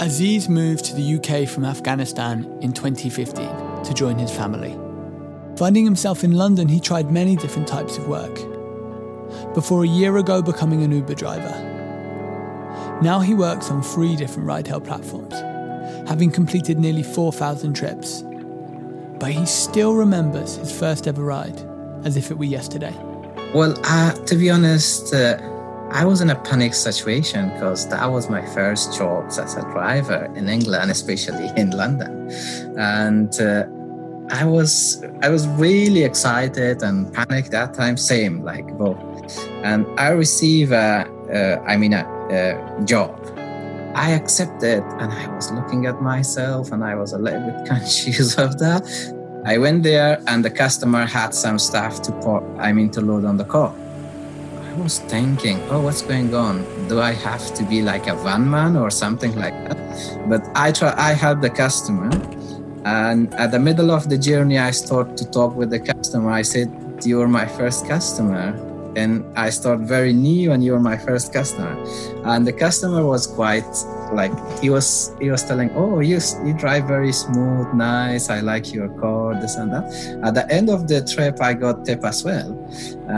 Aziz moved to the UK from Afghanistan in 2015 to join his family. Finding himself in London, he tried many different types of work. Before a year ago, becoming an Uber driver. Now he works on three different ride hail platforms, having completed nearly 4,000 trips. But he still remembers his first ever ride as if it were yesterday. Well, uh, to be honest, uh, I was in a panic situation because that was my first job as a driver in England, especially in London. And uh, I was I was really excited and panicked that time, same like both. And I receive a, I mean a, a job. I accepted, and I was looking at myself, and I was a little bit conscious of that. I went there, and the customer had some stuff to put, I mean, to load on the car. Was thinking, oh, what's going on? Do I have to be like a van man or something like that? But I try, I help the customer, and at the middle of the journey, I start to talk with the customer. I said, You're my first customer. And I start very new and you're my first customer. And the customer was quite like he was he was telling, Oh, you you drive very smooth, nice, I like your car, this and that. At the end of the trip I got tip as well.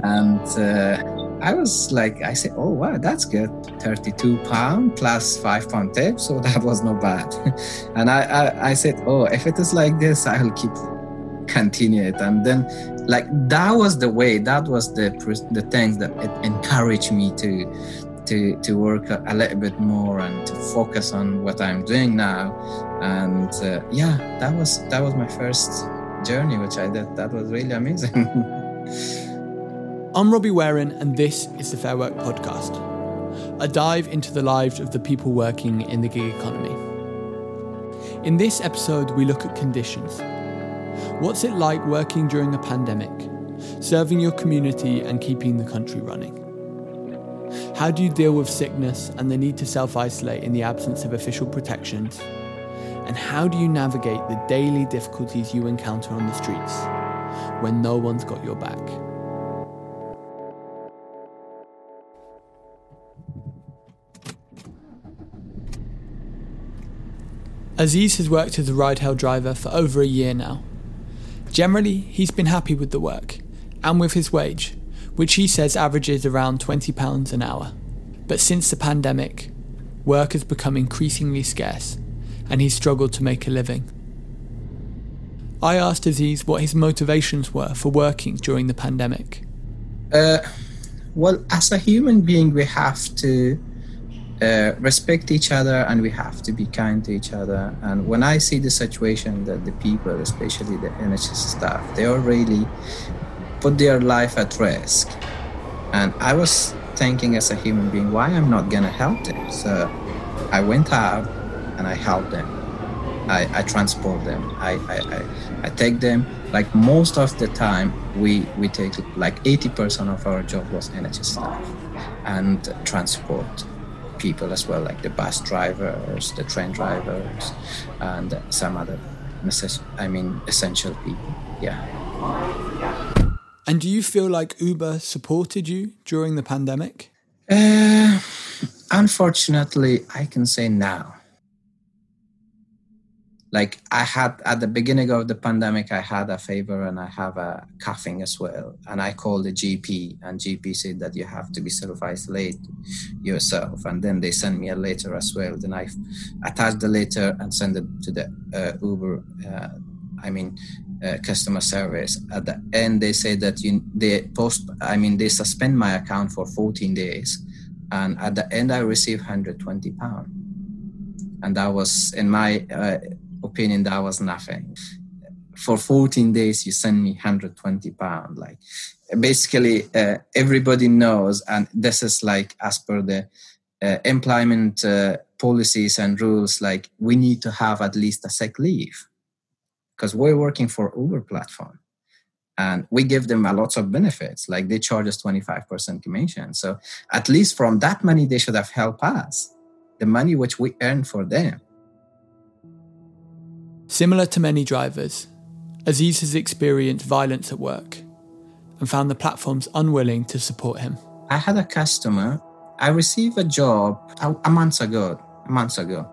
And uh, I was like, I said, oh wow, that's good. 32 pound plus five pound tip. So that was not bad. and I, I, I said, oh, if it is like this, I'll keep continue it. And then like that was the way, that was the the things that it encouraged me to to to work a, a little bit more and to focus on what I'm doing now. And uh, yeah, that was that was my first journey, which I did. That was really amazing. I'm Robbie Warin, and this is the Fair Work Podcast, a dive into the lives of the people working in the gig economy. In this episode, we look at conditions. What's it like working during a pandemic, serving your community and keeping the country running? How do you deal with sickness and the need to self isolate in the absence of official protections? And how do you navigate the daily difficulties you encounter on the streets when no one's got your back? Aziz has worked as a ride hail driver for over a year now. Generally, he's been happy with the work and with his wage, which he says averages around £20 an hour. But since the pandemic, work has become increasingly scarce and he's struggled to make a living. I asked Aziz what his motivations were for working during the pandemic. Uh, well, as a human being, we have to uh, respect each other and we have to be kind to each other. And when I see the situation that the people, especially the NHS staff, they are really put their life at risk. And I was thinking as a human being, why I'm not gonna help them? So I went out and I helped them. I, I transport them. I, I, I, I take them. Like most of the time, we, we take like 80% of our job was NHS staff and transport people as well, like the bus drivers, the train drivers, and some other, necess- I mean, essential people. Yeah. And do you feel like Uber supported you during the pandemic? Uh, unfortunately, I can say now like I had at the beginning of the pandemic, I had a fever and I have a coughing as well. And I called the GP, and GP said that you have to be self-isolate yourself. And then they sent me a letter as well. Then I attached the letter and sent it to the uh, Uber. Uh, I mean, uh, customer service. At the end, they say that you they post. I mean, they suspend my account for 14 days, and at the end, I received 120 pound and that was in my uh, opinion that was nothing. For 14 days you send me 120 pound like basically uh, everybody knows and this is like as per the uh, employment uh, policies and rules like we need to have at least a sick leave because we're working for uber platform and we give them a lots of benefits like they charge us 25% commission. So at least from that money they should have helped us the money which we earn for them Similar to many drivers, Aziz has experienced violence at work and found the platforms unwilling to support him. I had a customer. I received a job a, a month ago, A month ago.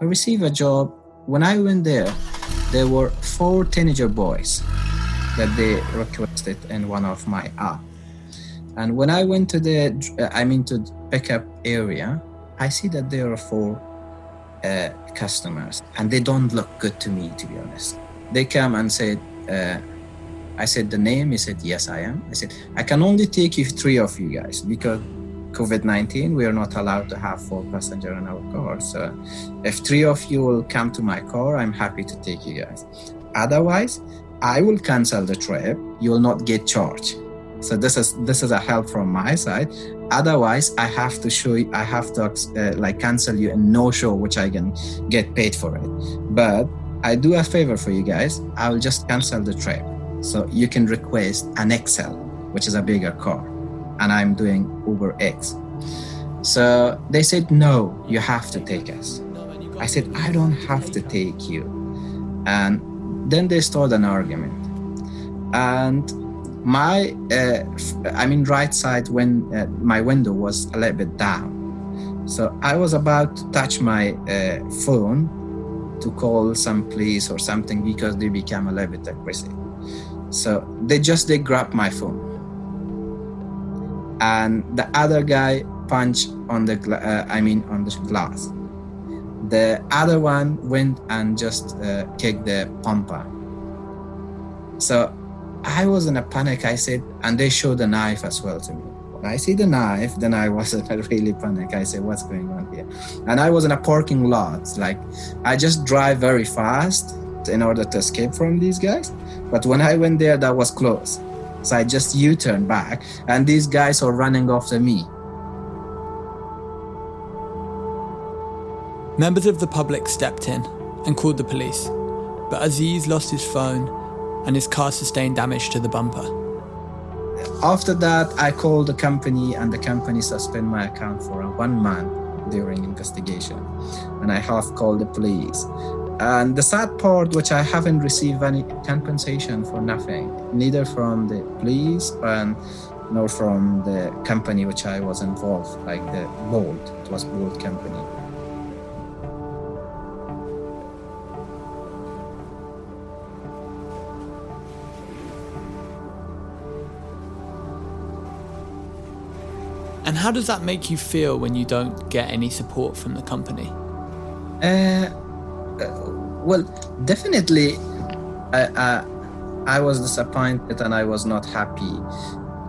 I received a job. When I went there, there were four teenager boys that they requested in one of my app. And when I went to the, I mean to pickup area, I see that there are four uh, customers, and they don't look good to me, to be honest. They come and said, uh, I said the name. He said, Yes, I am. I said, I can only take you three of you guys because COVID 19, we are not allowed to have four passenger in our car. So if three of you will come to my car, I'm happy to take you guys. Otherwise, I will cancel the trip. You will not get charged. So this is this is a help from my side. Otherwise, I have to show you, I have to uh, like cancel you and no show, which I can get paid for it. But I do a favor for you guys. I will just cancel the trip. So you can request an XL, which is a bigger car, and I'm doing Uber X. So they said, no, you have to take us. I said, I don't have to take you. And then they started an argument. And my, uh, I mean, right side when uh, my window was a little bit down. So I was about to touch my uh, phone to call some police or something because they became a little bit aggressive. So they just they grabbed my phone, and the other guy punched on the uh, I mean on the glass. The other one went and just uh, kicked the bumper. So I was in a panic. I said, and they showed the knife as well to me. When I see the knife, then I was really panic. I said, what's going on here? And I was in a parking lot. Like I just drive very fast in order to escape from these guys. But when I went there, that was closed. So I just U turned back, and these guys are running after me. Members of the public stepped in and called the police, but Aziz lost his phone and his car sustained damage to the bumper. After that, I called the company, and the company suspended my account for one month during investigation. And I have called the police. And the sad part, which I haven't received any compensation for nothing, neither from the police and nor from the company which I was involved, like the Bolt. It was Bolt company. And how does that make you feel when you don't get any support from the company? Uh, well, definitely, I, I, I was disappointed and I was not happy.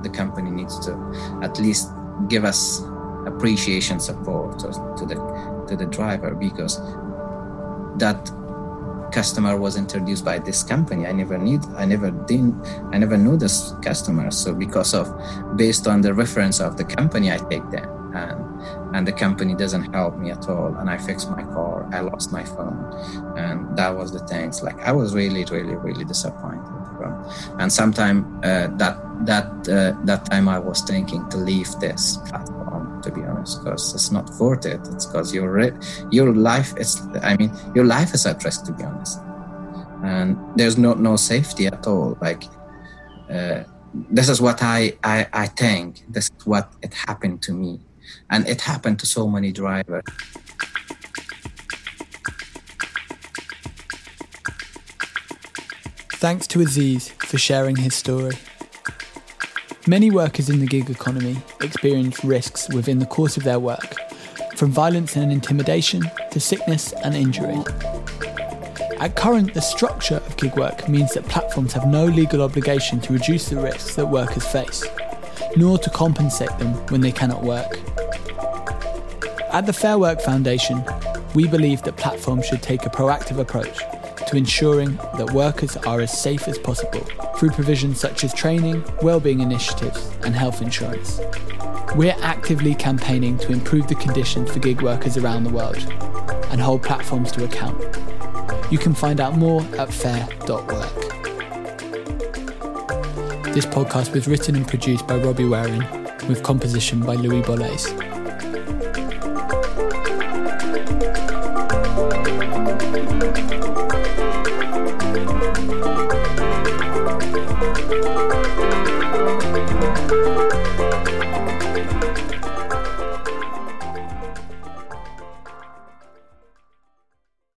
The company needs to at least give us appreciation support to the to the driver because that customer was introduced by this company. I never knew I never didn't. I never knew this customer. So because of based on the reference of the company, I take them and and the company doesn't help me at all and i fixed my car i lost my phone and that was the things like i was really really really disappointed and sometime uh, that that uh, that time i was thinking to leave this platform to be honest because it's not worth it. It's because your re- your life is i mean your life is at risk to be honest. And there's no no safety at all. Like uh, this is what I, I i think. This is what it happened to me. And it happened to so many drivers. Thanks to Aziz for sharing his story. Many workers in the gig economy experience risks within the course of their work, from violence and intimidation to sickness and injury. At current, the structure of gig work means that platforms have no legal obligation to reduce the risks that workers face, nor to compensate them when they cannot work. At the Fair Work Foundation, we believe that platforms should take a proactive approach to ensuring that workers are as safe as possible through provisions such as training, well-being initiatives, and health insurance. We're actively campaigning to improve the conditions for gig workers around the world and hold platforms to account. You can find out more at fair.work. This podcast was written and produced by Robbie Warin with composition by Louis Bollais.